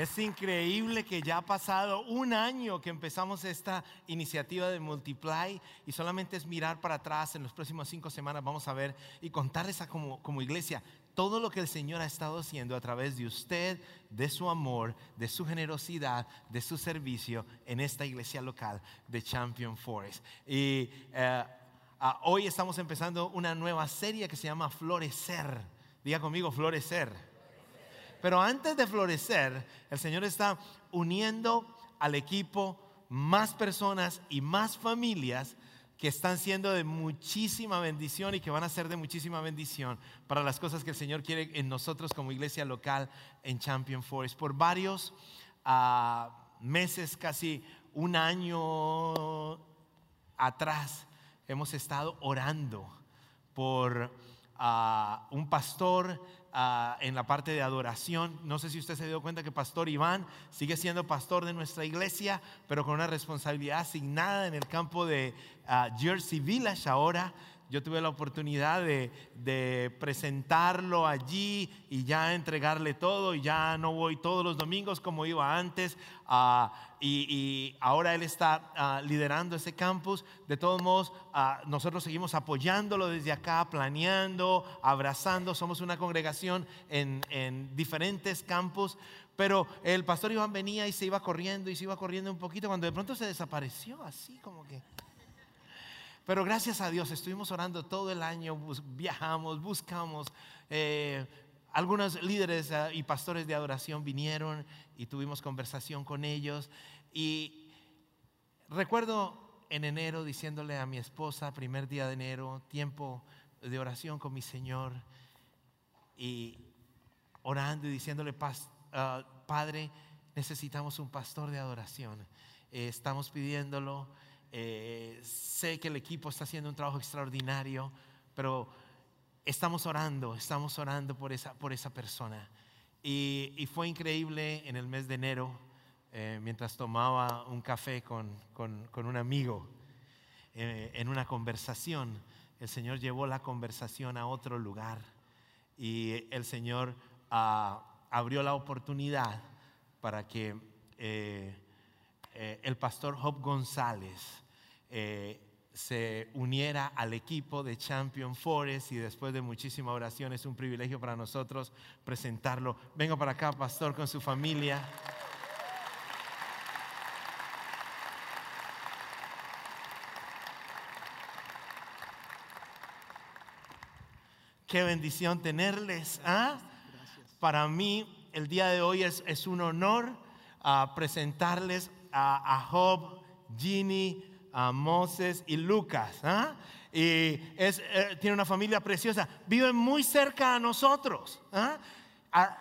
Es increíble que ya ha pasado un año que empezamos esta iniciativa de Multiply y solamente es mirar para atrás en las próximas cinco semanas vamos a ver y contarles a como, como iglesia todo lo que el Señor ha estado haciendo a través de usted, de su amor, de su generosidad, de su servicio en esta iglesia local de Champion Forest. Y eh, hoy estamos empezando una nueva serie que se llama Florecer. Diga conmigo, Florecer. Pero antes de florecer, el Señor está uniendo al equipo más personas y más familias que están siendo de muchísima bendición y que van a ser de muchísima bendición para las cosas que el Señor quiere en nosotros como iglesia local en Champion Forest. Por varios ah, meses, casi un año atrás, hemos estado orando por ah, un pastor Ah, en la parte de adoración. No sé si usted se dio cuenta que Pastor Iván sigue siendo pastor de nuestra iglesia, pero con una responsabilidad asignada en el campo de uh, Jersey Village ahora yo tuve la oportunidad de, presentarlo allí y ya entregarle todo y ya no voy todos los domingos como iba antes ah, y, ahora él está ah, liderando ese campus. De todos modos, ah, nosotros seguimos apoyándolo desde acá, planeando, abrazando. Somos una congregación en, en diferentes campus, pero el pastor Iván venía y se iba corriendo y se iba corriendo un poquito cuando de pronto se desapareció así como que... Pero gracias a Dios estuvimos orando todo el año, viajamos, buscamos. Eh, algunos líderes eh, y pastores de adoración vinieron y tuvimos conversación con ellos. Y recuerdo en enero diciéndole a mi esposa, primer día de enero, tiempo de oración con mi Señor, y orando y diciéndole, ah, Padre, necesitamos un pastor de adoración. Eh, estamos pidiéndolo eh, sé que el equipo está haciendo un trabajo extraordinario, pero estamos orando, estamos orando por esa, por esa persona. Y, fue increíble en el mes de enero, eh, mientras tomaba un café con, con, un amigo, eh, en una conversación, el Señor llevó la conversación a otro lugar y el Señor ah, abrió la oportunidad para que el pastor Job González eh, se uniera al equipo de Champion Forest y después de muchísima oración es un privilegio para nosotros presentarlo. Venga para acá, pastor, con su familia. Qué bendición tenerles. ¿ah? Para mí el día de hoy es, es un honor ah, presentarles a, Job, Ginny, a Moses y Lucas. ¿ah? Y es, eh, tiene una familia preciosa. Viven muy cerca a nosotros. ¿ah?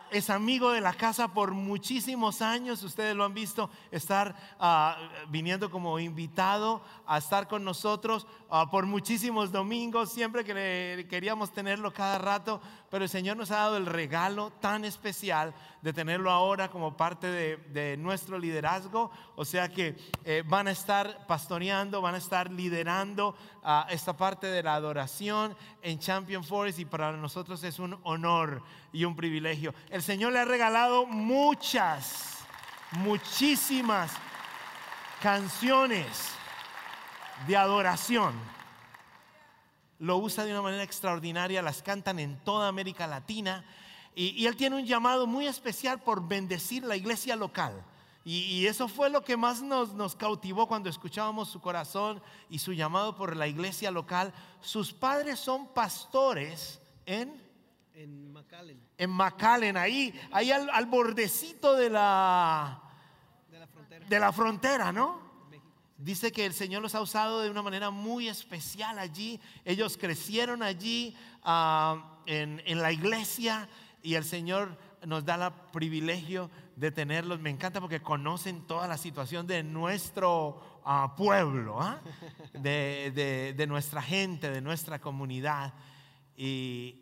es amigo de la casa por muchísimos años. Ustedes lo han visto estar ah, viniendo como invitado a estar con nosotros por muchísimos domingos, siempre que queríamos tenerlo cada rato. Pero el Señor nos ha dado el regalo tan especial de tenerlo ahora como parte de, nuestro liderazgo. O sea que eh, van a estar pastoreando, van a estar liderando ah, esta parte de la adoración en Champion Forest y para nosotros es un honor y un privilegio. El Señor le ha regalado muchas, muchísimas canciones de adoración. Lo usa de una manera extraordinaria, las cantan en toda América Latina y, Él tiene un llamado muy especial por bendecir la iglesia local. Y, eso fue lo que más nos, nos, cautivó cuando escuchábamos su corazón y su llamado por la iglesia local. Sus padres son pastores en en McAllen. En McAllen, ahí, ahí al, bordecito de la, de la frontera. ¿no? Dice que el Señor los ha usado de una manera muy especial allí. Ellos crecieron allí ah, en, la iglesia y el Señor nos da el privilegio de tenerlos. Me encanta porque conocen toda la situación de nuestro ah, pueblo, ¿ah? de, de, nuestra gente, de nuestra comunidad. Y,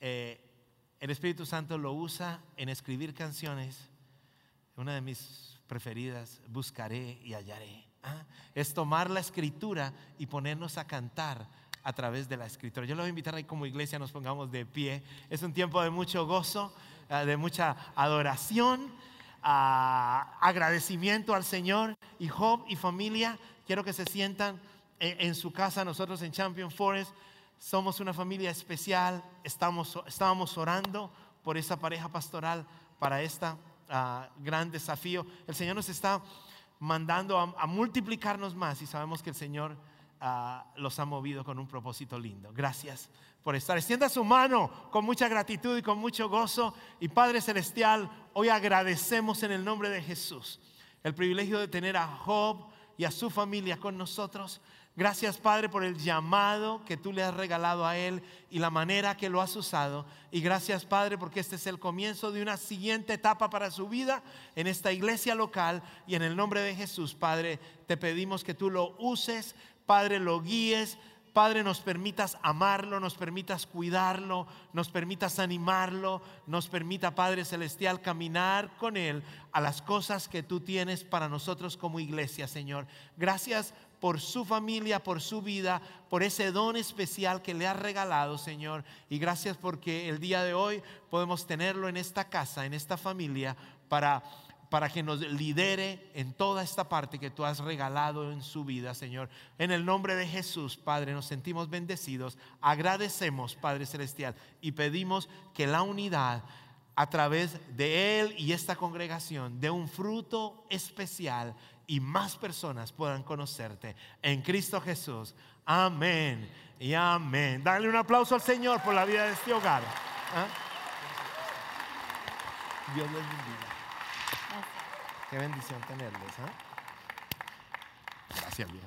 eh, el Espíritu Santo lo usa en escribir canciones. Una de mis preferidas, buscaré y hallaré. ¿Ah? Es tomar la escritura y ponernos a cantar a través de la escritura. Yo les voy a invitar ahí como iglesia nos pongamos de pie. Es un tiempo de mucho gozo, ah, de mucha adoración. ah, agradecimiento al Señor. Y Job y familia, quiero que se sientan en, su casa. Nosotros en Champion Forest somos una familia especial. Estamos, estábamos orando por esa pareja pastoral para este gran desafío. El Señor nos está mandando a, multiplicarnos más y sabemos que el Señor ah, los ha movido con un propósito lindo. Gracias por estar. Extienda su mano con mucha gratitud y con mucho gozo. Y Padre Celestial, hoy agradecemos en el nombre de Jesús el privilegio de tener a Job y a su familia con nosotros. Gracias Padre por el llamado que tú le has regalado a él y la manera que lo has usado. Y gracias Padre porque este es el comienzo de una siguiente etapa para su vida en esta iglesia local. Y en el nombre de Jesús, Padre, te pedimos que tú lo uses, Padre, lo guíes, Padre, nos permitas amarlo, nos permitas cuidarlo, nos permitas animarlo, nos permita, Padre Celestial, caminar con Él a las cosas que tú tienes para nosotros como iglesia, Señor. Gracias por su familia, por su vida, por ese don especial que le has regalado, Señor. Y gracias porque el día de hoy podemos tenerlo en esta casa, en esta familia, para para que nos lidere en toda esta parte que tú has regalado en su vida, Señor. En el nombre de Jesús, Padre, nos sentimos bendecidos, agradecemos, Padre Celestial, y pedimos que la unidad a través de Él y esta congregación dé un fruto especial y más personas puedan conocerte. En Cristo Jesús. Amén y amén. Dale un aplauso al Señor por la vida de este hogar. ¿Ah? Dios les bendiga. Qué bendición tenerles. ¿eh? Gracias, viejo.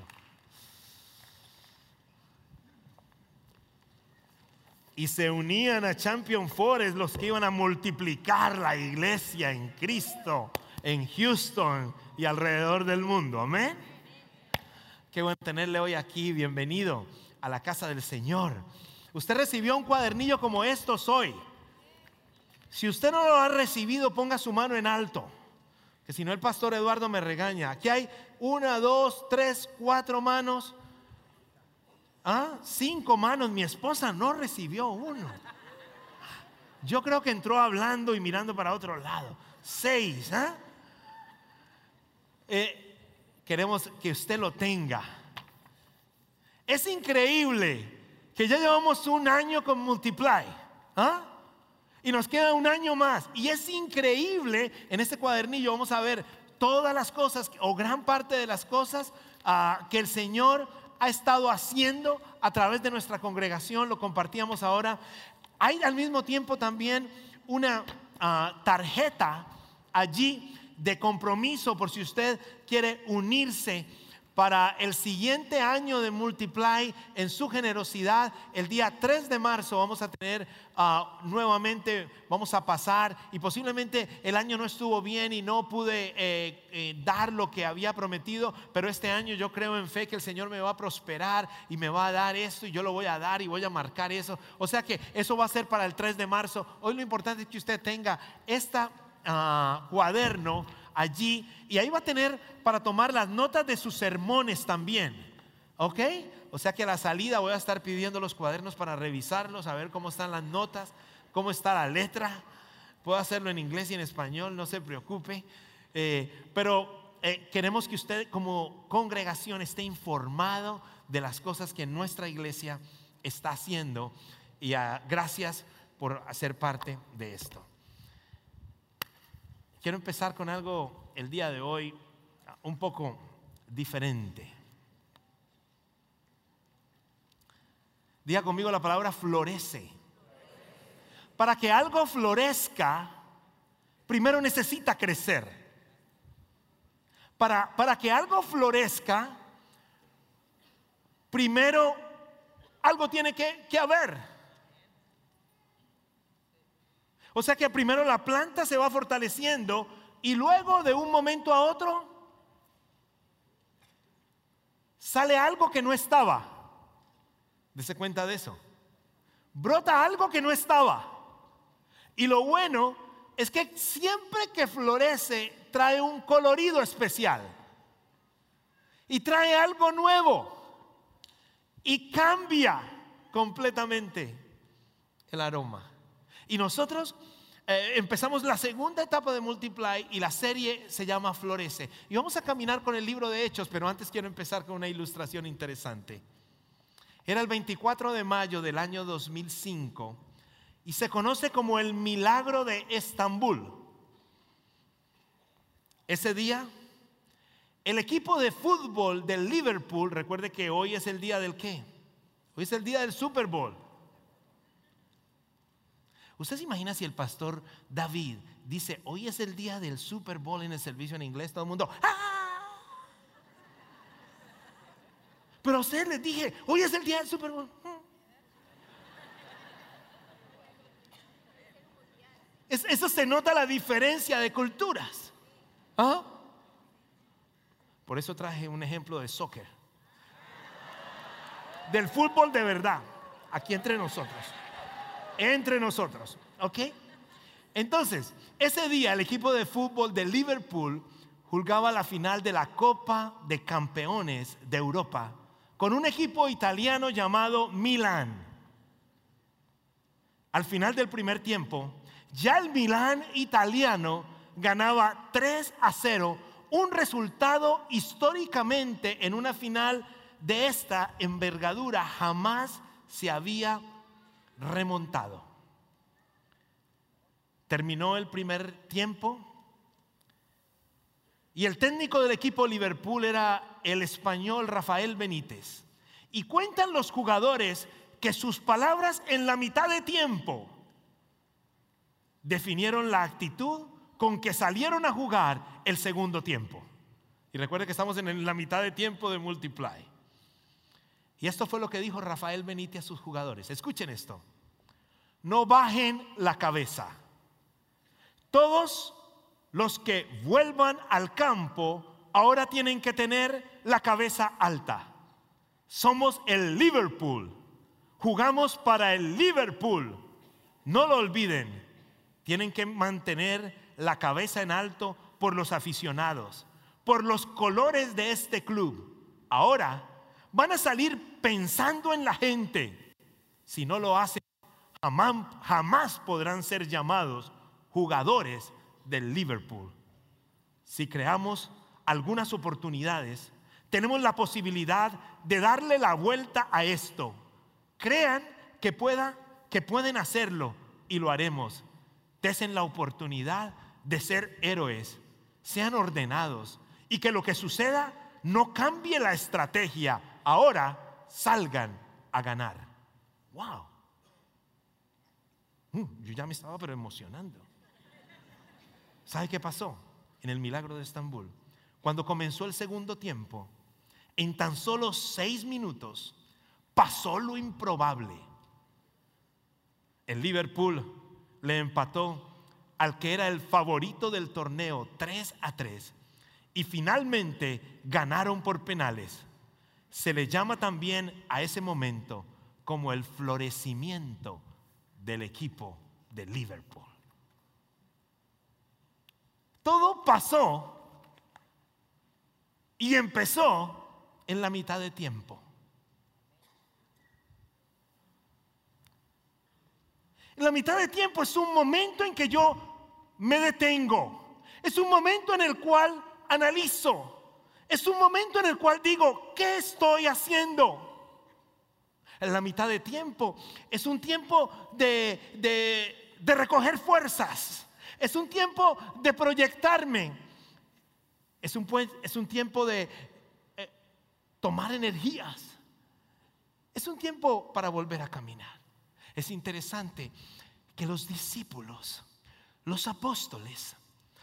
Y se unían a Champion Forest los que iban a multiplicar la iglesia en Cristo, en Houston y alrededor del mundo. Amén. Qué bueno tenerle hoy aquí. Bienvenido a la casa del Señor. Usted recibió un cuadernillo como estos hoy. Si usted no lo ha recibido, ponga su mano en alto que si no el pastor Eduardo me regaña. Aquí hay una, dos, tres, cuatro manos. ¿Ah? Cinco manos. Mi esposa no recibió uno. Yo creo que entró hablando y mirando para otro lado. Seis. ¿ah? Eh, queremos que usted lo tenga. Es increíble que ya llevamos un año con Multiply. ¿Ah? Y nos queda un año más. Y es increíble, en este cuadernillo vamos a ver todas las cosas o gran parte de las cosas ah, que el Señor ha estado haciendo a través de nuestra congregación. Lo compartíamos ahora. Hay al mismo tiempo también una ah, tarjeta allí de compromiso por si usted quiere unirse para el siguiente año de Multiply en su generosidad. El día 3 de marzo vamos a tener ah, nuevamente, vamos a pasar y posiblemente el año no estuvo bien y no pude eh, eh, dar lo que había prometido, pero este año yo creo en fe que el Señor me va a prosperar y me va a dar esto y yo lo voy a dar y voy a marcar eso. O sea que eso va a ser para el 3 de marzo. Hoy lo importante es que usted tenga esta ah, cuaderno allí y ahí va a tener para tomar las notas de sus sermones también. ¿Ok? O sea que a la salida voy a estar pidiendo los cuadernos para revisarlos, a ver cómo están las notas, cómo está la letra. Puedo hacerlo en inglés y en español, no se preocupe. Eh, pero eh, queremos que usted como congregación esté informado de las cosas que nuestra iglesia está haciendo. Y gracias por hacer parte de esto. Quiero empezar con algo el día de hoy un poco diferente. Diga conmigo la palabra florece. Para que algo florezca, primero necesita crecer. Para, para que algo florezca, primero algo tiene que, que haber. O sea que primero la planta se va fortaleciendo y luego de un momento a otro sale algo que no estaba. Dese cuenta de eso. Brota algo que no estaba. Y lo bueno es que siempre que florece trae un colorido especial. Y trae algo nuevo. Y cambia completamente el aroma. Y nosotros eh, empezamos la segunda etapa de Multiply y la serie se llama Florece. Y vamos a caminar con el libro de Hechos, pero antes quiero empezar con una ilustración interesante. Era el 24 de mayo del año 2005 y se conoce como el milagro de Estambul. Ese día, el equipo de fútbol del Liverpool, recuerde que hoy es el día del qué? Hoy es el día del Super Bowl. ¿Usted se imagina si el pastor David dice, hoy es el día del Super Bowl en el servicio en inglés? Todo el mundo, ¡ah! Pero a usted les dije, hoy es el día del Super Bowl. eso se nota la diferencia de culturas. ¿Ah? Por eso traje un ejemplo de soccer. Del fútbol de verdad. Aquí entre nosotros entre nosotros. ¿Ok? Entonces, ese día el equipo de fútbol de Liverpool jugaba la final de la Copa de Campeones de Europa con un equipo italiano llamado Milan. Al final del primer tiempo, ya el Milan italiano ganaba 3 a 0, un resultado históricamente en una final de esta envergadura jamás se había remontado. Terminó el primer tiempo y el técnico del equipo Liverpool era el español Rafael Benítez. Y cuentan los jugadores que sus palabras en la mitad de tiempo definieron la actitud con que salieron a jugar el segundo tiempo. Y recuerde que estamos en la mitad de tiempo de Multiply. Y esto fue lo que dijo Rafael Benítez a sus jugadores. Escuchen esto. No bajen la cabeza. Todos los que vuelvan al campo ahora tienen que tener la cabeza alta. Somos el Liverpool. Jugamos para el Liverpool. No lo olviden. Tienen que mantener la cabeza en alto por los aficionados, por los colores de este club. Ahora van a salir pensando en la gente. Si no lo hacen, jamás, podrán ser llamados jugadores del Liverpool. Si creamos algunas oportunidades, tenemos la posibilidad de darle la vuelta a esto. Crean que, pueda, que pueden hacerlo y lo haremos. Desen la oportunidad de ser héroes, sean ordenados y que lo que suceda no cambie la estrategia ahora salgan a ganar. ¡Wow! Mm, yo ya me estaba pero emocionando. ¿Sabe qué pasó en el milagro de Estambul? Cuando comenzó el segundo tiempo, en tan solo seis minutos pasó lo improbable. El Liverpool le empató al que era el favorito del torneo 3 a 3 y finalmente ganaron por penales se le llama también a ese momento como el florecimiento del equipo de Liverpool. Todo pasó y empezó en la mitad de tiempo. En la mitad de tiempo es un momento en que yo me detengo. Es un momento en el cual analizo. Es un momento en el cual digo, ¿qué estoy haciendo? En la mitad de tiempo es un tiempo de, recoger fuerzas. Es un tiempo de proyectarme. Es un, es un tiempo de eh, tomar energías. Es un tiempo para volver a caminar. Es interesante que los discípulos, los apóstoles,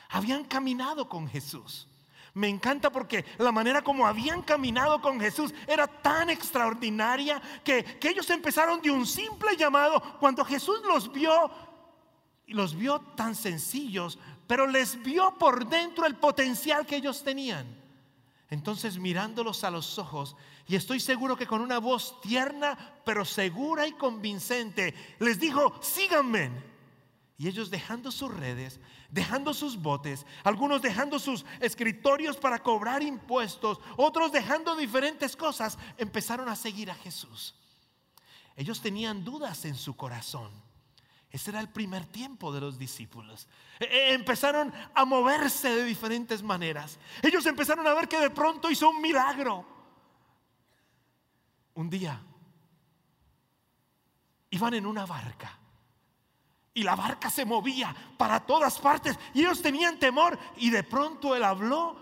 habían caminado con Jesús. Me encanta porque la manera como habían caminado con Jesús era tan extraordinaria que, ellos empezaron de un simple llamado cuando Jesús los vio los vio tan sencillos, pero les vio por dentro el potencial que ellos tenían. Entonces mirándolos a los ojos, y estoy seguro que con una voz tierna, pero segura y convincente, les dijo, síganme. Y ellos dejando sus redes, dejando sus botes, algunos dejando sus escritorios para cobrar impuestos, otros dejando diferentes cosas, empezaron a seguir a Jesús. Ellos tenían dudas en su corazón. Ese era el primer tiempo de los discípulos. E, e, empezaron a moverse de diferentes maneras. Ellos empezaron a ver que de pronto hizo un milagro. Un día iban en una barca y la barca se movía para todas partes y ellos tenían temor y de pronto él habló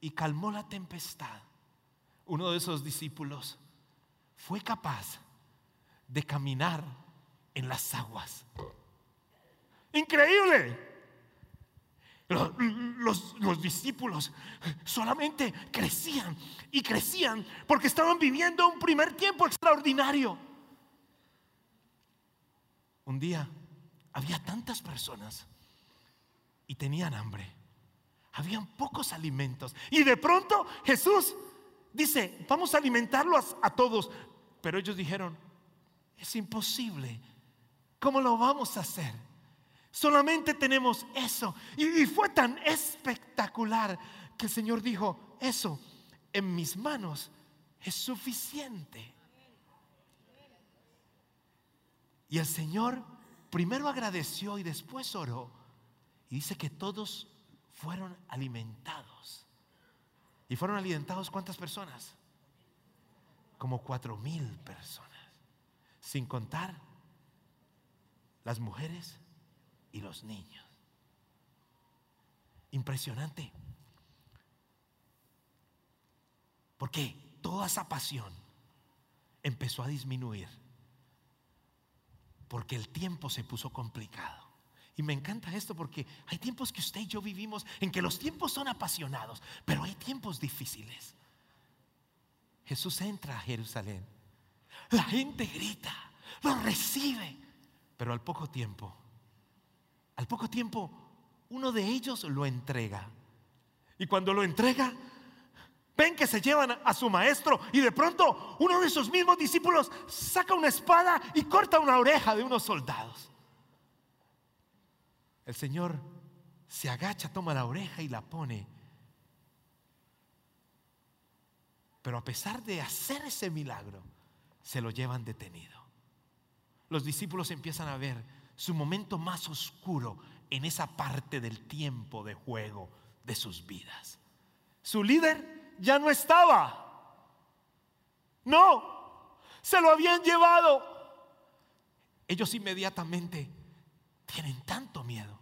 y calmó la tempestad. Uno de esos discípulos fue capaz de caminar en las aguas. Increíble. Los, los, discípulos solamente crecían y crecían porque estaban viviendo un primer tiempo extraordinario. Un día había tantas personas y tenían hambre. Habían pocos alimentos. Y de pronto Jesús dice, vamos a alimentarlos a todos. Pero ellos dijeron, es imposible. ¿Cómo lo vamos a hacer? Solamente tenemos eso. Y, fue tan espectacular que el Señor dijo, eso en mis manos es suficiente. Y el Señor primero agradeció y después oró. Y dice que todos fueron alimentados. ¿Y fueron alimentados cuántas personas? Como cuatro mil personas. Sin contar las mujeres y los niños. Impresionante. Porque toda esa pasión empezó a disminuir porque el tiempo se puso complicado. Y me encanta esto porque hay tiempos que usted y yo vivimos en que los tiempos son apasionados, pero hay tiempos difíciles. Jesús entra a Jerusalén, la gente grita, lo recibe, pero al poco tiempo, al poco tiempo, uno de ellos lo entrega. Y cuando lo entrega, Ven que se llevan a su maestro y de pronto uno de esos mismos discípulos saca una espada y corta una oreja de unos soldados. El Señor se agacha, toma la oreja y la pone. Pero a pesar de hacer ese milagro, se lo llevan detenido. Los discípulos empiezan a ver su momento más oscuro en esa parte del tiempo de juego de sus vidas. Su líder ya no estaba. No, se lo habían llevado. Ellos inmediatamente tienen tanto miedo,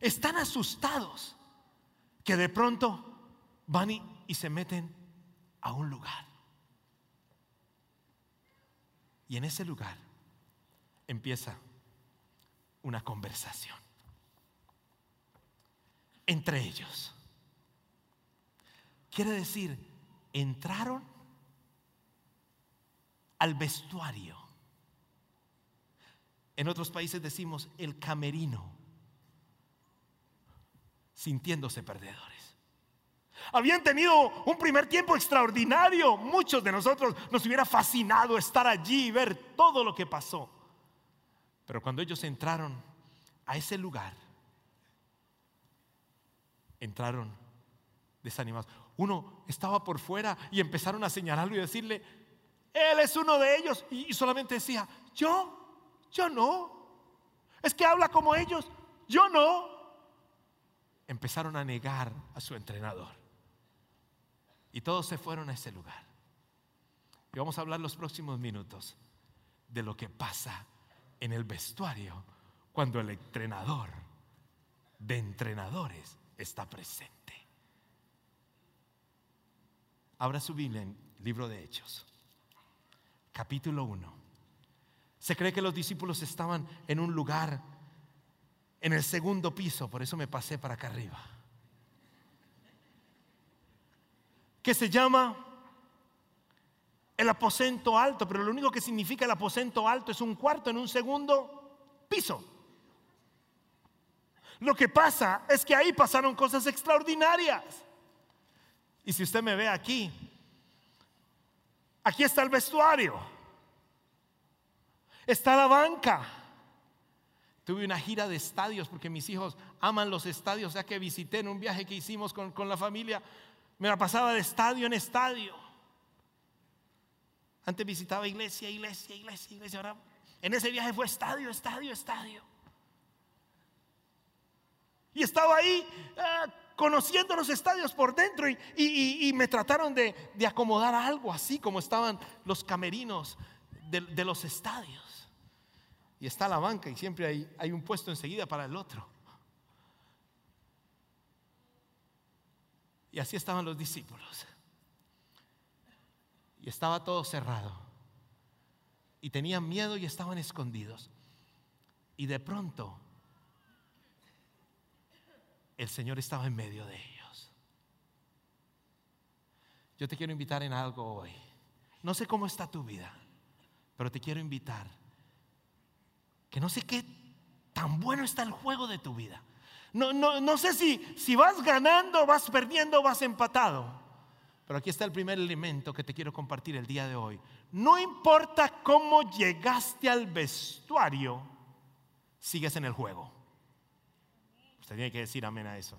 están asustados, que de pronto van y, se meten a un lugar. Y en ese lugar empieza una conversación entre ellos. Quiere decir, entraron al vestuario. En otros países decimos el camerino, sintiéndose perdedores. Habían tenido un primer tiempo extraordinario. Muchos de nosotros nos hubiera fascinado estar allí y ver todo lo que pasó. Pero cuando ellos entraron a ese lugar, entraron desanimados uno estaba por fuera y empezaron a señalarlo y decirle, Él es uno de ellos. Y solamente decía, yo, yo no. Es que habla como ellos, yo no. Empezaron a negar a su entrenador. Y todos se fueron a ese lugar. Y vamos a hablar los próximos minutos de lo que pasa en el vestuario cuando el entrenador de entrenadores está presente. Abra su Biblia en libro de Hechos, capítulo 1. Se cree que los discípulos estaban en un lugar en el segundo piso, por eso me pasé para acá arriba, que se llama el aposento alto, pero lo único que significa el aposento alto es un cuarto en un segundo piso. Lo que pasa es que ahí pasaron cosas extraordinarias. Y si usted me ve aquí, aquí está el vestuario, está la banca. Tuve una gira de estadios porque mis hijos aman los estadios, ya que visité en un viaje que hicimos con, con la familia. Me la pasaba de estadio en estadio. Antes visitaba iglesia, iglesia, iglesia, iglesia. Ahora En ese viaje fue estadio, estadio, estadio. Y estaba ahí ah, conociendo los estadios por dentro y, me trataron de, acomodar algo así como estaban los camerinos de, los estadios. Y está la banca y siempre hay, hay un puesto enseguida para el otro. Y así estaban los discípulos. Y estaba todo cerrado. Y tenían miedo y estaban escondidos. Y de pronto el Señor estaba en medio de ellos. Yo te quiero invitar en algo hoy. No sé cómo está tu vida, pero te quiero invitar que no sé qué tan bueno está el juego de tu vida. No, no, no sé si, si vas ganando, vas perdiendo, vas empatado. Pero aquí está el primer elemento que te quiero compartir el día de hoy. No importa cómo llegaste al vestuario, sigues en el juego. Usted tiene que decir amén a eso.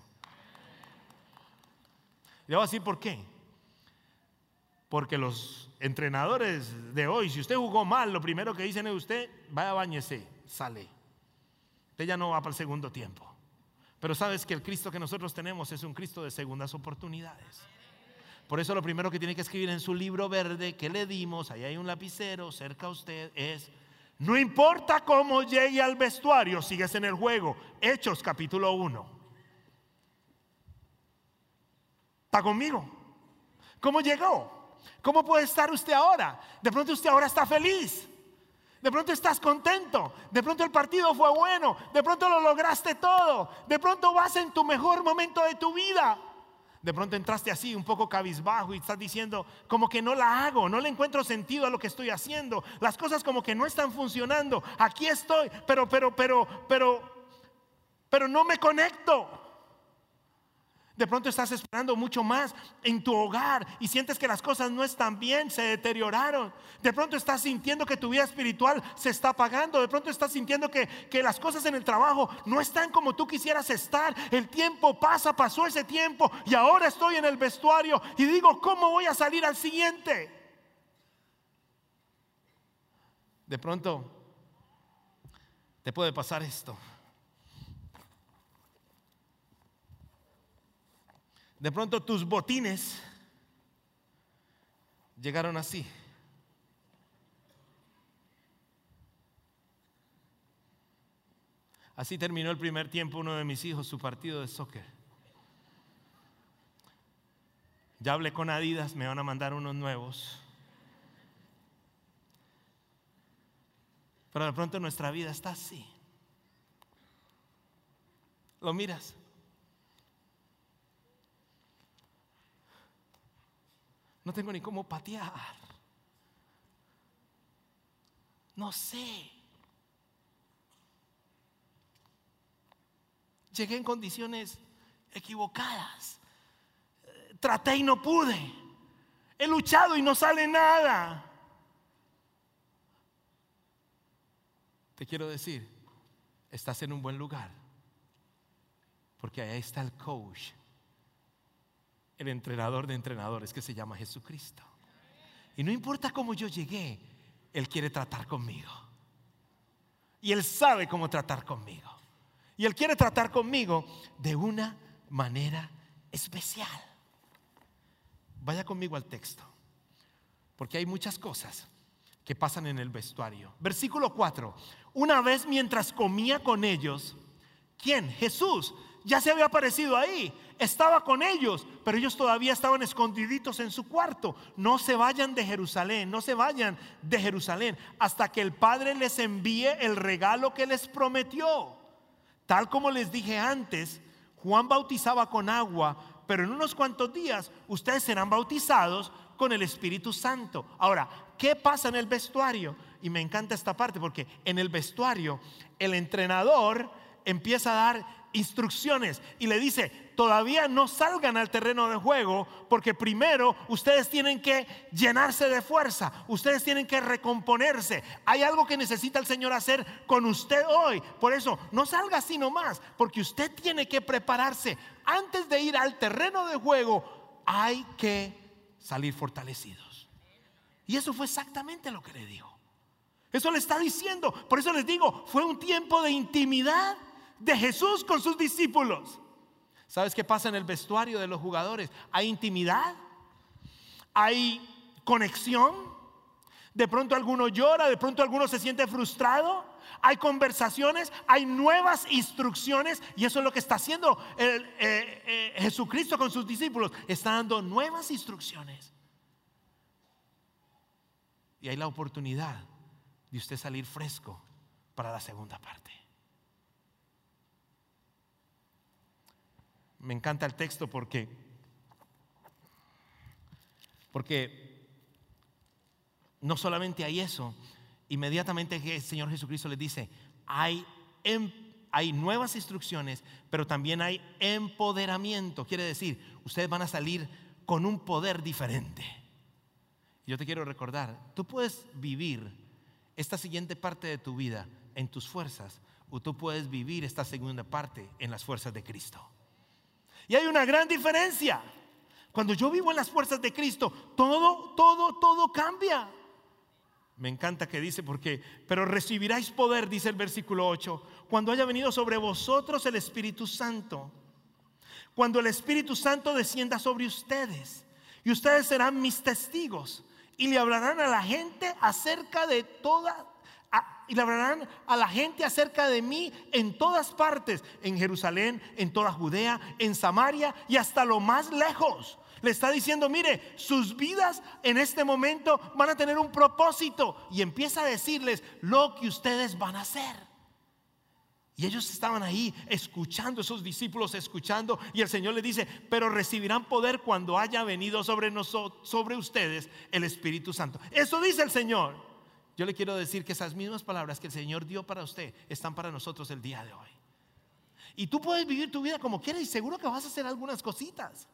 Le voy a por qué. Porque los entrenadores de hoy, si usted jugó mal, lo primero que dicen es usted, vaya bañese, sale. Usted ya no va para el segundo tiempo. Pero sabes que el Cristo que nosotros tenemos es un Cristo de segundas oportunidades. Por eso lo primero que tiene que escribir en su libro verde que le dimos, ahí hay un lapicero cerca a usted, es no importa cómo llegue al vestuario, sigues en el juego. Hechos capítulo 1. ¿Está conmigo? ¿Cómo llegó? ¿Cómo puede estar usted ahora? De pronto usted ahora está feliz. De pronto estás contento. De pronto el partido fue bueno. De pronto lo lograste todo. De pronto vas en tu mejor momento de tu vida de pronto entraste así un poco cabizbajo y estás diciendo como que no la hago, no le encuentro sentido a lo que estoy haciendo, las cosas como que no están funcionando, aquí estoy, pero, pero, pero, pero, pero no me conecto. De pronto estás esperando mucho más en tu hogar y sientes que las cosas no están bien, se deterioraron. De pronto estás sintiendo que tu vida espiritual se está apagando. De pronto estás sintiendo que, que las cosas en el trabajo no están como tú quisieras estar. El tiempo pasa, pasó ese tiempo y ahora estoy en el vestuario y digo, ¿cómo voy a salir al siguiente? De pronto te puede pasar esto. De pronto tus botines llegaron así. Así terminó el primer tiempo uno de mis hijos su partido de soccer. Ya hablé con Adidas, me van a mandar unos nuevos. Pero de pronto nuestra vida está así. ¿Lo miras? No tengo ni cómo patear. No sé. Llegué en condiciones equivocadas. Traté y no pude. He luchado y no sale nada. Te quiero decir, estás en un buen lugar. Porque ahí está el coach el entrenador de entrenadores que se llama Jesucristo. Y no importa cómo yo llegué, Él quiere tratar conmigo. Y Él sabe cómo tratar conmigo. Y Él quiere tratar conmigo de una manera especial. Vaya conmigo al texto, porque hay muchas cosas que pasan en el vestuario. Versículo 4. Una vez mientras comía con ellos, ¿quién? Jesús ya se había aparecido ahí, estaba con ellos, pero ellos todavía estaban escondiditos en su cuarto. No se vayan de Jerusalén, no se vayan de Jerusalén hasta que el Padre les envíe el regalo que les prometió. Tal como les dije antes, Juan bautizaba con agua, pero en unos cuantos días ustedes serán bautizados con el Espíritu Santo. Ahora, ¿qué pasa en el vestuario? Y me encanta esta parte porque en el vestuario el entrenador empieza a dar instrucciones y le dice, todavía no salgan al terreno de juego porque primero ustedes tienen que llenarse de fuerza, ustedes tienen que recomponerse. Hay algo que necesita el Señor hacer con usted hoy. Por eso, no salga así nomás, porque usted tiene que prepararse. Antes de ir al terreno de juego, hay que salir fortalecidos. Y eso fue exactamente lo que le dijo. Eso le está diciendo. Por eso les digo, fue un tiempo de intimidad de Jesús con sus discípulos. ¿Sabes qué pasa en el vestuario de los jugadores? Hay intimidad, hay conexión. De pronto alguno llora, de pronto alguno se siente frustrado. Hay conversaciones, hay nuevas instrucciones y eso es lo que está haciendo eh, eh, Jesucristo con sus discípulos. Está dando nuevas instrucciones. Y hay la oportunidad de usted salir fresco para la segunda parte. Me encanta el texto porque porque no solamente hay eso, inmediatamente el Señor Jesucristo les dice, hay, em, hay nuevas instrucciones, pero también hay empoderamiento. Quiere decir, ustedes van a salir con un poder diferente. Yo te quiero recordar, tú puedes vivir esta siguiente parte de tu vida en tus fuerzas o tú puedes vivir esta segunda parte en las fuerzas de Cristo. Y hay una gran diferencia. Cuando yo vivo en las fuerzas de Cristo, todo, todo, todo cambia. Me encanta que dice porque, pero recibiráis poder, dice el versículo 8, cuando haya venido sobre vosotros el Espíritu Santo. Cuando el Espíritu Santo descienda sobre ustedes. Y ustedes serán mis testigos. Y le hablarán a la gente acerca de toda y le hablarán a la gente acerca de mí en todas partes, en Jerusalén, en toda Judea, en Samaria y hasta lo más lejos. Le está diciendo, mire, sus vidas en este momento van a tener un propósito y empieza a decirles lo que ustedes van a hacer. Y ellos estaban ahí escuchando, esos discípulos escuchando, y el Señor le dice, pero recibirán poder cuando haya venido sobre nosotros, sobre ustedes el Espíritu Santo. Eso dice el Señor. Yo le quiero decir que esas mismas palabras que el Señor dio para usted están para nosotros el día de hoy. Y tú puedes vivir tu vida como quieras y seguro que vas a hacer algunas cositas.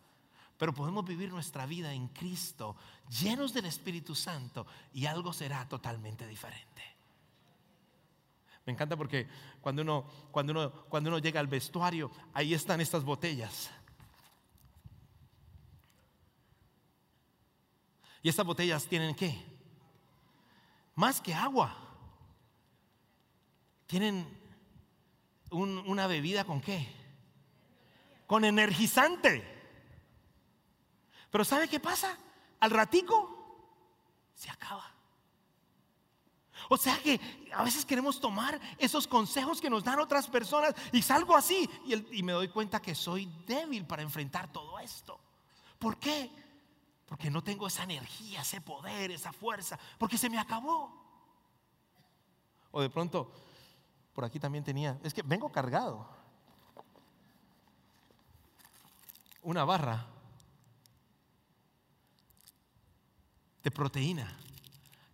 Pero podemos vivir nuestra vida en Cristo, llenos del Espíritu Santo, y algo será totalmente diferente. Me encanta porque cuando uno, cuando uno, cuando uno llega al vestuario, ahí están estas botellas. Y estas botellas tienen qué? Más que agua. Tienen una bebida con qué? Con energizante. Pero ¿sabe qué pasa? Al ratico se acaba. O sea que a veces queremos tomar esos consejos que nos dan otras personas y salgo así y, y me doy cuenta que soy débil para enfrentar todo esto. ¿Por qué? Porque no tengo esa energía, ese poder, esa fuerza, porque se me acabó. O de pronto, por aquí también tenía, es que vengo cargado. Una barra de proteína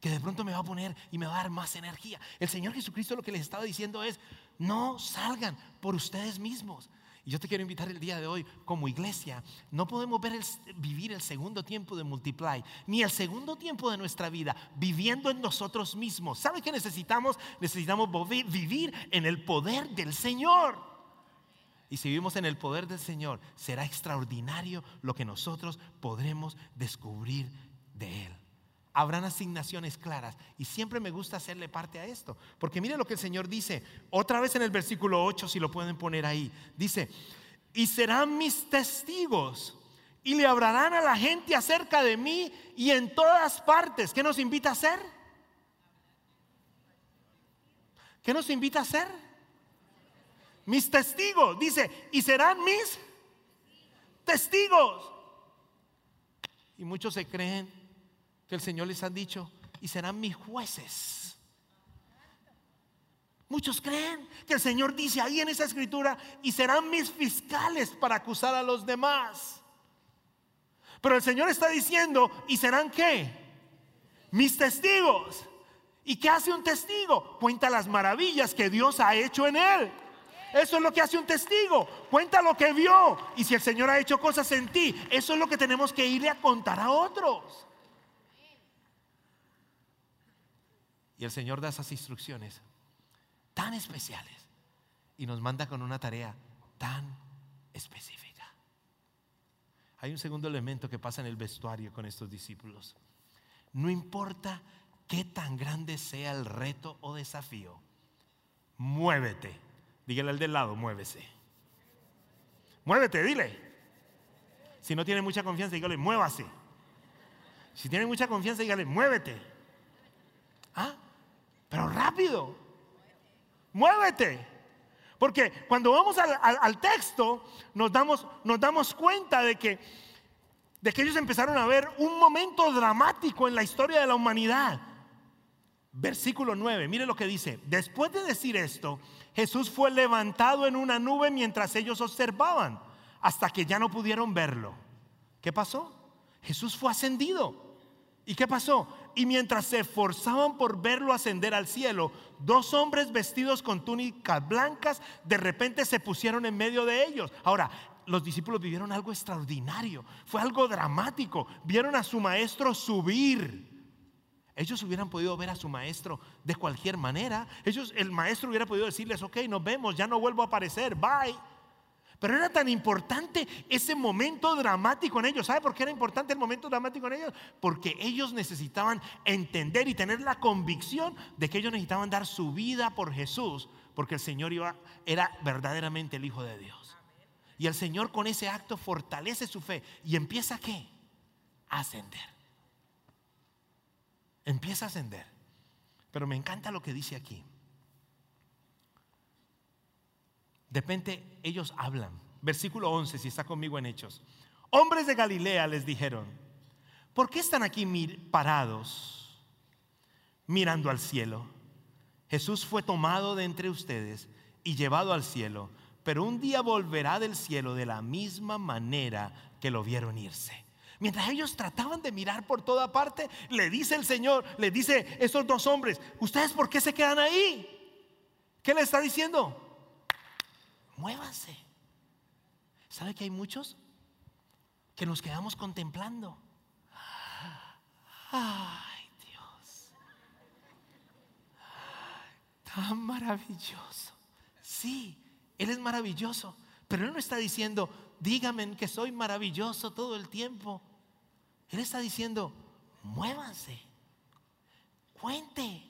que de pronto me va a poner y me va a dar más energía. El Señor Jesucristo lo que les estaba diciendo es, no salgan por ustedes mismos. Y yo te quiero invitar el día de hoy como iglesia. No podemos ver vivir el segundo tiempo de Multiply, ni el segundo tiempo de nuestra vida viviendo en nosotros mismos. ¿Sabe qué necesitamos? Necesitamos vivir en el poder del Señor. Y si vivimos en el poder del Señor, será extraordinario lo que nosotros podremos descubrir de Él habrán asignaciones claras. Y siempre me gusta hacerle parte a esto. Porque mire lo que el Señor dice, otra vez en el versículo 8, si lo pueden poner ahí. Dice, y serán mis testigos y le hablarán a la gente acerca de mí y en todas partes. ¿Qué nos invita a hacer? ¿Qué nos invita a hacer? Mis testigos, dice, y serán mis testigos. Y muchos se creen que el Señor les ha dicho, y serán mis jueces. Muchos creen que el Señor dice ahí en esa escritura, y serán mis fiscales para acusar a los demás. Pero el Señor está diciendo, ¿y serán qué? Mis testigos. ¿Y qué hace un testigo? Cuenta las maravillas que Dios ha hecho en él. Eso es lo que hace un testigo. Cuenta lo que vio. Y si el Señor ha hecho cosas en ti, eso es lo que tenemos que irle a contar a otros. Y el Señor da esas instrucciones tan especiales y nos manda con una tarea tan específica. Hay un segundo elemento que pasa en el vestuario con estos discípulos. No importa qué tan grande sea el reto o desafío, muévete. Dígale al del lado, muévese. Muévete, dile. Si no tiene mucha confianza, dígale, muévase. Si tiene mucha confianza, dígale, muévete. ¿Ah? Pero rápido. Muévete. Porque cuando vamos al, texto, nos damos, nos damos cuenta de que, de que ellos empezaron a ver un momento dramático en la historia de la humanidad. Versículo 9, mire lo que dice. Después de decir esto, Jesús fue levantado en una nube mientras ellos observaban, hasta que ya no pudieron verlo. ¿Qué pasó? Jesús fue ascendido. ¿Y qué pasó? Y mientras se esforzaban por verlo ascender al cielo, dos hombres vestidos con túnicas blancas de repente se pusieron en medio de ellos. Ahora, los discípulos vivieron algo extraordinario, fue algo dramático. Vieron a su maestro subir. Ellos hubieran podido ver a su maestro de cualquier manera. Ellos, el maestro hubiera podido decirles, ok, nos vemos, ya no vuelvo a aparecer, bye. Pero era tan importante ese momento dramático en ellos. ¿Sabe por qué era importante el momento dramático en ellos? Porque ellos necesitaban entender y tener la convicción de que ellos necesitaban dar su vida por Jesús, porque el Señor iba, era verdaderamente el Hijo de Dios. Y el Señor con ese acto fortalece su fe y empieza qué? A ascender. Empieza a ascender. Pero me encanta lo que dice aquí. De repente ellos hablan. Versículo 11, si está conmigo en Hechos. Hombres de Galilea les dijeron, ¿por qué están aquí parados mirando al cielo? Jesús fue tomado de entre ustedes y llevado al cielo, pero un día volverá del cielo de la misma manera que lo vieron irse. Mientras ellos trataban de mirar por toda parte, le dice el Señor, le dice estos dos hombres, ¿ustedes por qué se quedan ahí? ¿Qué le está diciendo? Muévanse. ¿Sabe que hay muchos que nos quedamos contemplando? Ay, Dios. Tan maravilloso. Sí, Él es maravilloso. Pero Él no está diciendo, dígame que soy maravilloso todo el tiempo. Él está diciendo, muévanse. Cuente.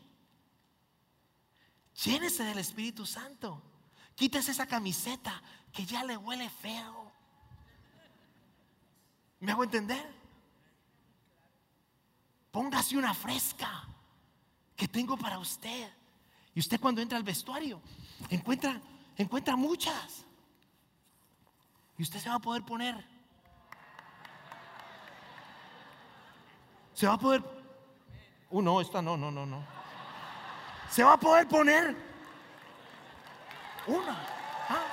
Llénese del Espíritu Santo. Quítese esa camiseta que ya le huele feo. ¿Me hago entender? Póngase una fresca que tengo para usted. Y usted cuando entra al vestuario encuentra, encuentra muchas. Y usted se va a poder poner. Se va a poder. Uh, no, esta no, no, no, no. Se va a poder poner una. Ah.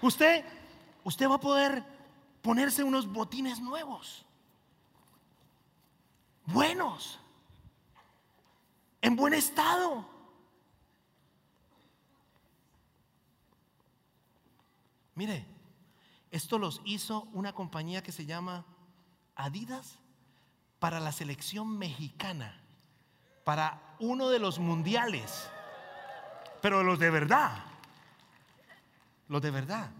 Usted, usted va a poder ponerse unos botines nuevos. Buenos. En buen estado. Mire, esto los hizo una compañía que se llama Adidas para la selección mexicana para uno de los mundiales, pero los de verdad, los de verdad.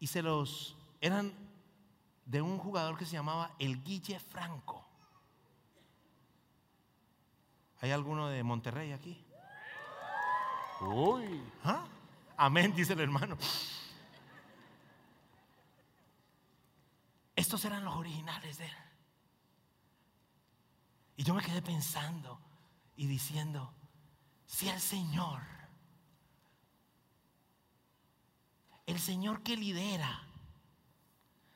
Y se los eran de un jugador que se llamaba el Guille Franco. ¿Hay alguno de Monterrey aquí? Uy, ¿ah? amén, dice el hermano. Estos eran los originales de él. Y yo me quedé pensando y diciendo, si el Señor, el Señor que lidera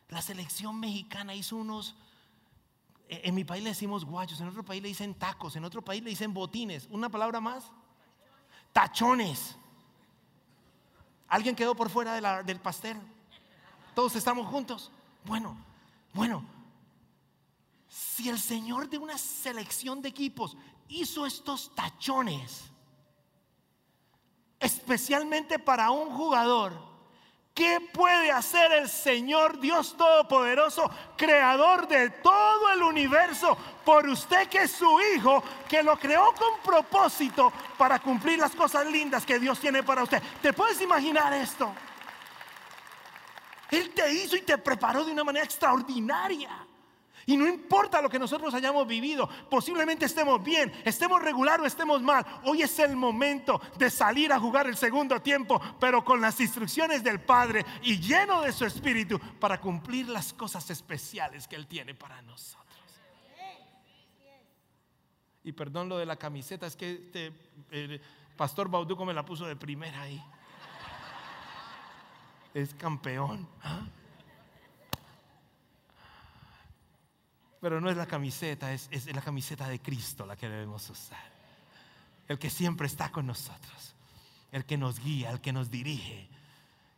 la selección mexicana hizo unos, en mi país le decimos guachos, en otro país le dicen tacos, en otro país le dicen botines, una palabra más, tachones. ¿Alguien quedó por fuera del pastel? Todos estamos juntos. Bueno, bueno, si el Señor de una selección de equipos hizo estos tachones, especialmente para un jugador, ¿qué puede hacer el Señor Dios Todopoderoso, creador de todo el universo, por usted que es su hijo, que lo creó con propósito para cumplir las cosas lindas que Dios tiene para usted? ¿Te puedes imaginar esto? Él te hizo y te preparó de una manera extraordinaria. Y no importa lo que nosotros hayamos vivido, posiblemente estemos bien, estemos regular o estemos mal. Hoy es el momento de salir a jugar el segundo tiempo, pero con las instrucciones del Padre y lleno de su espíritu para cumplir las cosas especiales que Él tiene para nosotros. Y perdón lo de la camiseta, es que este, el Pastor Bauduco me la puso de primera ahí. Es campeón. ¿ah? Pero no es la camiseta, es, es la camiseta de Cristo la que debemos usar. El que siempre está con nosotros. El que nos guía, el que nos dirige,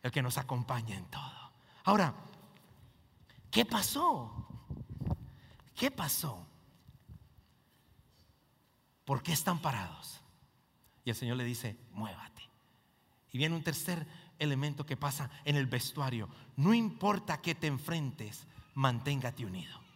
el que nos acompaña en todo. Ahora, ¿qué pasó? ¿Qué pasó? ¿Por qué están parados? Y el Señor le dice, muévate. Y viene un tercer elemento que pasa en el vestuario. No importa que te enfrentes, manténgate unido.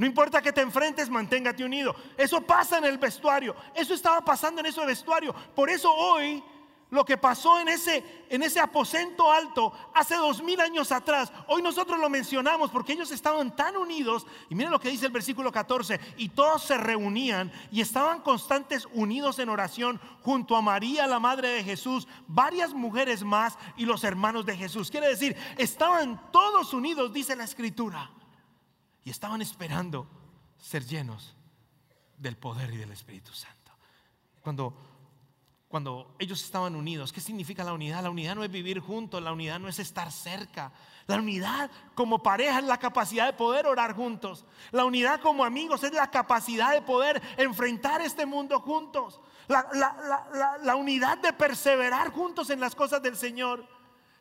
No importa que te enfrentes, manténgate unido. Eso pasa en el vestuario. Eso estaba pasando en ese vestuario. Por eso hoy lo que pasó en ese, en ese aposento alto hace dos mil años atrás, hoy nosotros lo mencionamos porque ellos estaban tan unidos. Y miren lo que dice el versículo 14. Y todos se reunían y estaban constantes unidos en oración junto a María, la madre de Jesús, varias mujeres más y los hermanos de Jesús. Quiere decir, estaban todos unidos, dice la escritura y estaban esperando ser llenos del poder y del Espíritu Santo. Cuando, cuando ellos estaban unidos, ¿qué significa la unidad? La unidad no es vivir juntos, la unidad no es estar cerca. La unidad como pareja es la capacidad de poder orar juntos. La unidad como amigos es la capacidad de poder enfrentar este mundo juntos. La, la unidad de perseverar juntos en las cosas del Señor.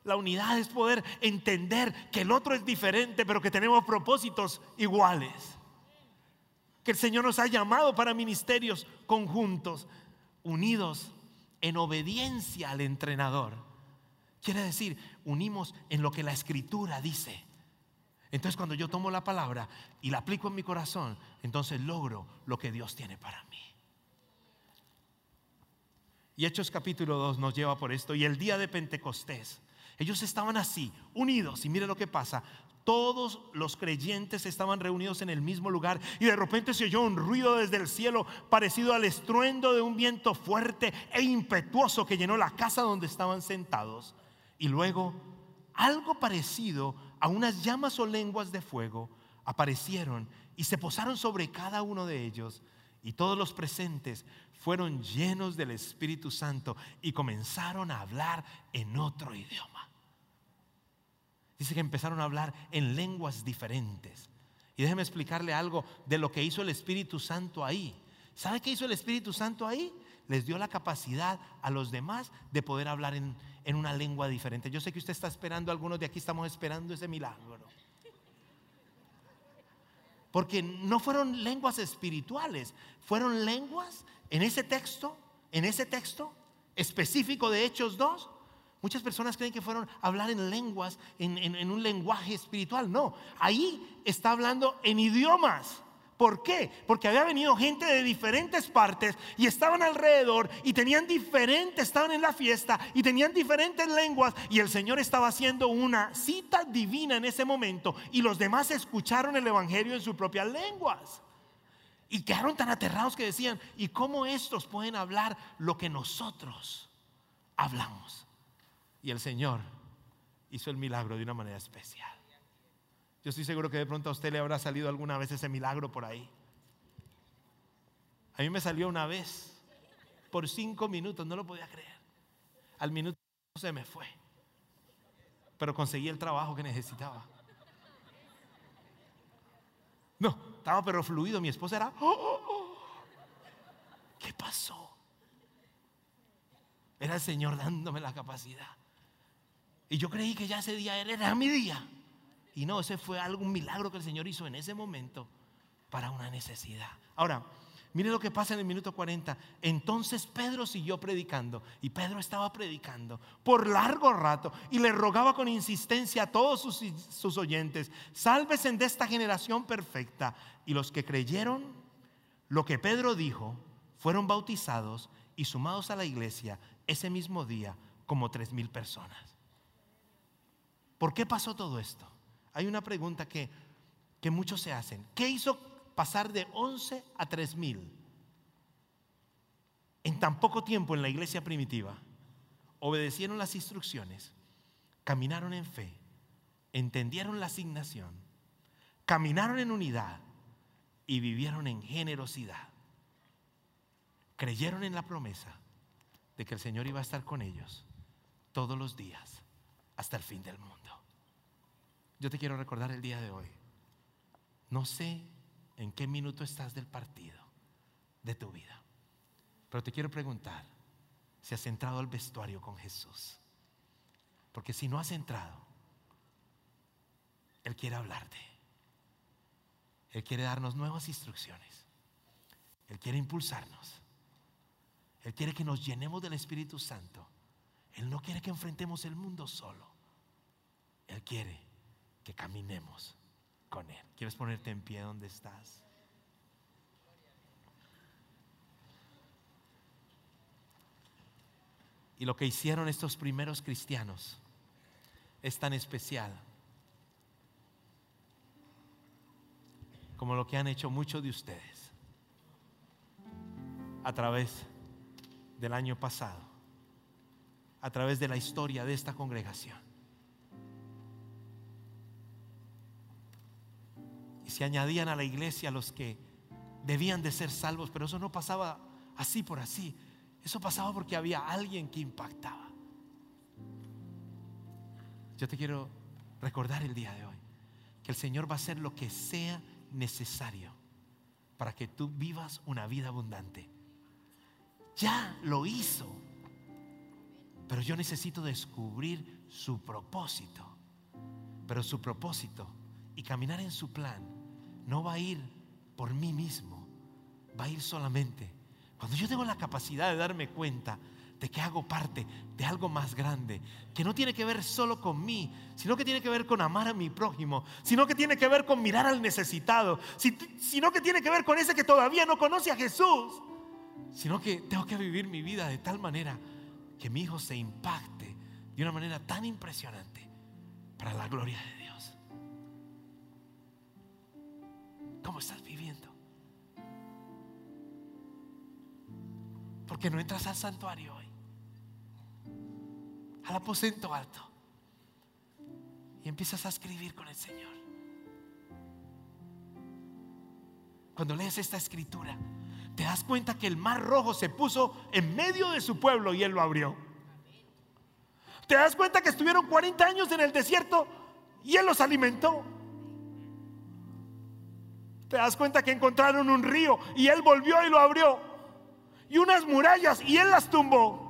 La unidad es poder entender que el otro es diferente, pero que tenemos propósitos iguales. Que el Señor nos ha llamado para ministerios conjuntos, unidos en obediencia al entrenador. Quiere decir, unimos en lo que la escritura dice. Entonces cuando yo tomo la palabra y la aplico en mi corazón, entonces logro lo que Dios tiene para mí. Y Hechos capítulo 2 nos lleva por esto. Y el día de Pentecostés, ellos estaban así, unidos. Y mire lo que pasa. Todos los creyentes estaban reunidos en el mismo lugar y de repente se oyó un ruido desde el cielo parecido al estruendo de un viento fuerte e impetuoso que llenó la casa donde estaban sentados. Y luego algo parecido a unas llamas o lenguas de fuego aparecieron y se posaron sobre cada uno de ellos. Y todos los presentes fueron llenos del Espíritu Santo y comenzaron a hablar en otro idioma. Dice que empezaron a hablar en lenguas diferentes. Y déjeme explicarle algo de lo que hizo el Espíritu Santo ahí. ¿Sabe qué hizo el Espíritu Santo ahí? Les dio la capacidad a los demás de poder hablar en, en una lengua diferente. Yo sé que usted está esperando, algunos de aquí estamos esperando ese milagro. Porque no fueron lenguas espirituales, fueron lenguas en ese texto, en ese texto específico de Hechos 2, Muchas personas creen que fueron a hablar en lenguas, en, un lenguaje espiritual. No, ahí está hablando en idiomas. ¿Por qué? Porque había venido gente de diferentes partes y estaban alrededor y tenían diferentes, estaban en la fiesta y tenían diferentes lenguas y el Señor estaba haciendo una cita divina en ese momento y los demás escucharon el Evangelio en sus propias lenguas. Y quedaron tan aterrados que decían, ¿y cómo estos pueden hablar lo que nosotros hablamos? Y el Señor hizo el milagro de una manera especial. Yo estoy seguro que de pronto a usted le habrá salido alguna vez ese milagro por ahí. A mí me salió una vez, por cinco minutos, no lo podía creer. Al minuto se me fue, pero conseguí el trabajo que necesitaba. No, estaba pero fluido. Mi esposa era, oh, oh, oh". ¿qué pasó? Era el Señor dándome la capacidad. Y yo creí que ya ese día era mi día. Y no, ese fue algún milagro que el Señor hizo en ese momento para una necesidad. Ahora, mire lo que pasa en el minuto 40. Entonces Pedro siguió predicando y Pedro estaba predicando por largo rato y le rogaba con insistencia a todos sus, sus oyentes, sálvesen de esta generación perfecta. Y los que creyeron lo que Pedro dijo fueron bautizados y sumados a la iglesia ese mismo día como tres mil personas. ¿Por qué pasó todo esto? Hay una pregunta que que muchos se hacen. ¿Qué hizo pasar de 11 a 3 mil? En tan poco tiempo en la iglesia primitiva, obedecieron las instrucciones, caminaron en fe, entendieron la asignación, caminaron en unidad y vivieron en generosidad. Creyeron en la promesa de que el Señor iba a estar con ellos todos los días hasta el fin del mundo. Yo te quiero recordar el día de hoy. No sé en qué minuto estás del partido de tu vida, pero te quiero preguntar si has entrado al vestuario con Jesús. Porque si no has entrado, Él quiere hablarte. Él quiere darnos nuevas instrucciones. Él quiere impulsarnos. Él quiere que nos llenemos del Espíritu Santo. Él no quiere que enfrentemos el mundo solo. Él quiere que caminemos con Él. ¿Quieres ponerte en pie donde estás? Y lo que hicieron estos primeros cristianos es tan especial como lo que han hecho muchos de ustedes a través del año pasado, a través de la historia de esta congregación. Y se añadían a la iglesia los que debían de ser salvos, pero eso no pasaba así por así. Eso pasaba porque había alguien que impactaba. Yo te quiero recordar el día de hoy que el Señor va a hacer lo que sea necesario para que tú vivas una vida abundante. Ya lo hizo, pero yo necesito descubrir su propósito. Pero su propósito y caminar en su plan no va a ir por mí mismo, va a ir solamente cuando yo tengo la capacidad de darme cuenta de que hago parte de algo más grande, que no tiene que ver solo con mí, sino que tiene que ver con amar a mi prójimo, sino que tiene que ver con mirar al necesitado, sino que tiene que ver con ese que todavía no conoce a Jesús, sino que tengo que vivir mi vida de tal manera que mi hijo se impacte de una manera tan impresionante para la gloria de Dios. ¿Cómo estás viviendo? Porque no entras al santuario hoy. Al aposento alto. Y empiezas a escribir con el Señor. Cuando lees esta escritura, te das cuenta que el mar rojo se puso en medio de su pueblo y él lo abrió. Te das cuenta que estuvieron 40 años en el desierto y él los alimentó. Te das cuenta que encontraron un río y él volvió y lo abrió y unas murallas y él las tumbó.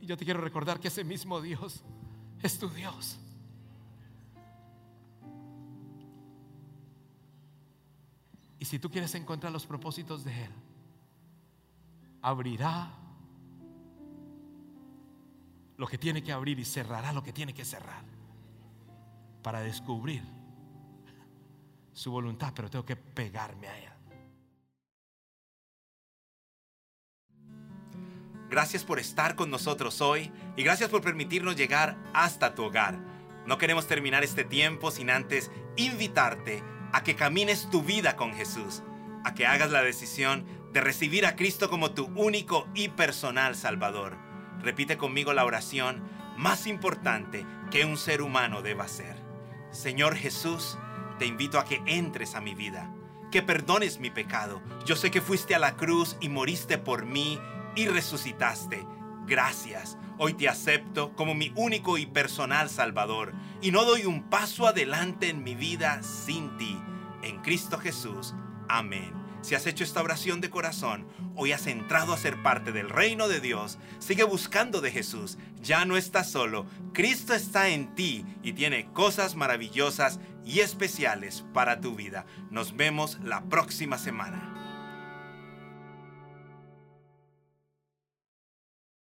Y yo te quiero recordar que ese mismo Dios es tu Dios. Y si tú quieres encontrar los propósitos de Él, abrirá lo que tiene que abrir y cerrará lo que tiene que cerrar para descubrir su voluntad, pero tengo que pegarme a Él. Gracias por estar con nosotros hoy y gracias por permitirnos llegar hasta tu hogar. No queremos terminar este tiempo sin antes invitarte a que camines tu vida con Jesús, a que hagas la decisión de recibir a Cristo como tu único y personal Salvador. Repite conmigo la oración más importante que un ser humano deba hacer. Señor Jesús, te invito a que entres a mi vida, que perdones mi pecado. Yo sé que fuiste a la cruz y moriste por mí y resucitaste. Gracias. Hoy te acepto como mi único y personal Salvador y no doy un paso adelante en mi vida sin ti. En Cristo Jesús. Amén. Si has hecho esta oración de corazón, hoy has entrado a ser parte del reino de Dios, sigue buscando de Jesús. Ya no estás solo. Cristo está en ti y tiene cosas maravillosas y especiales para tu vida. Nos vemos la próxima semana.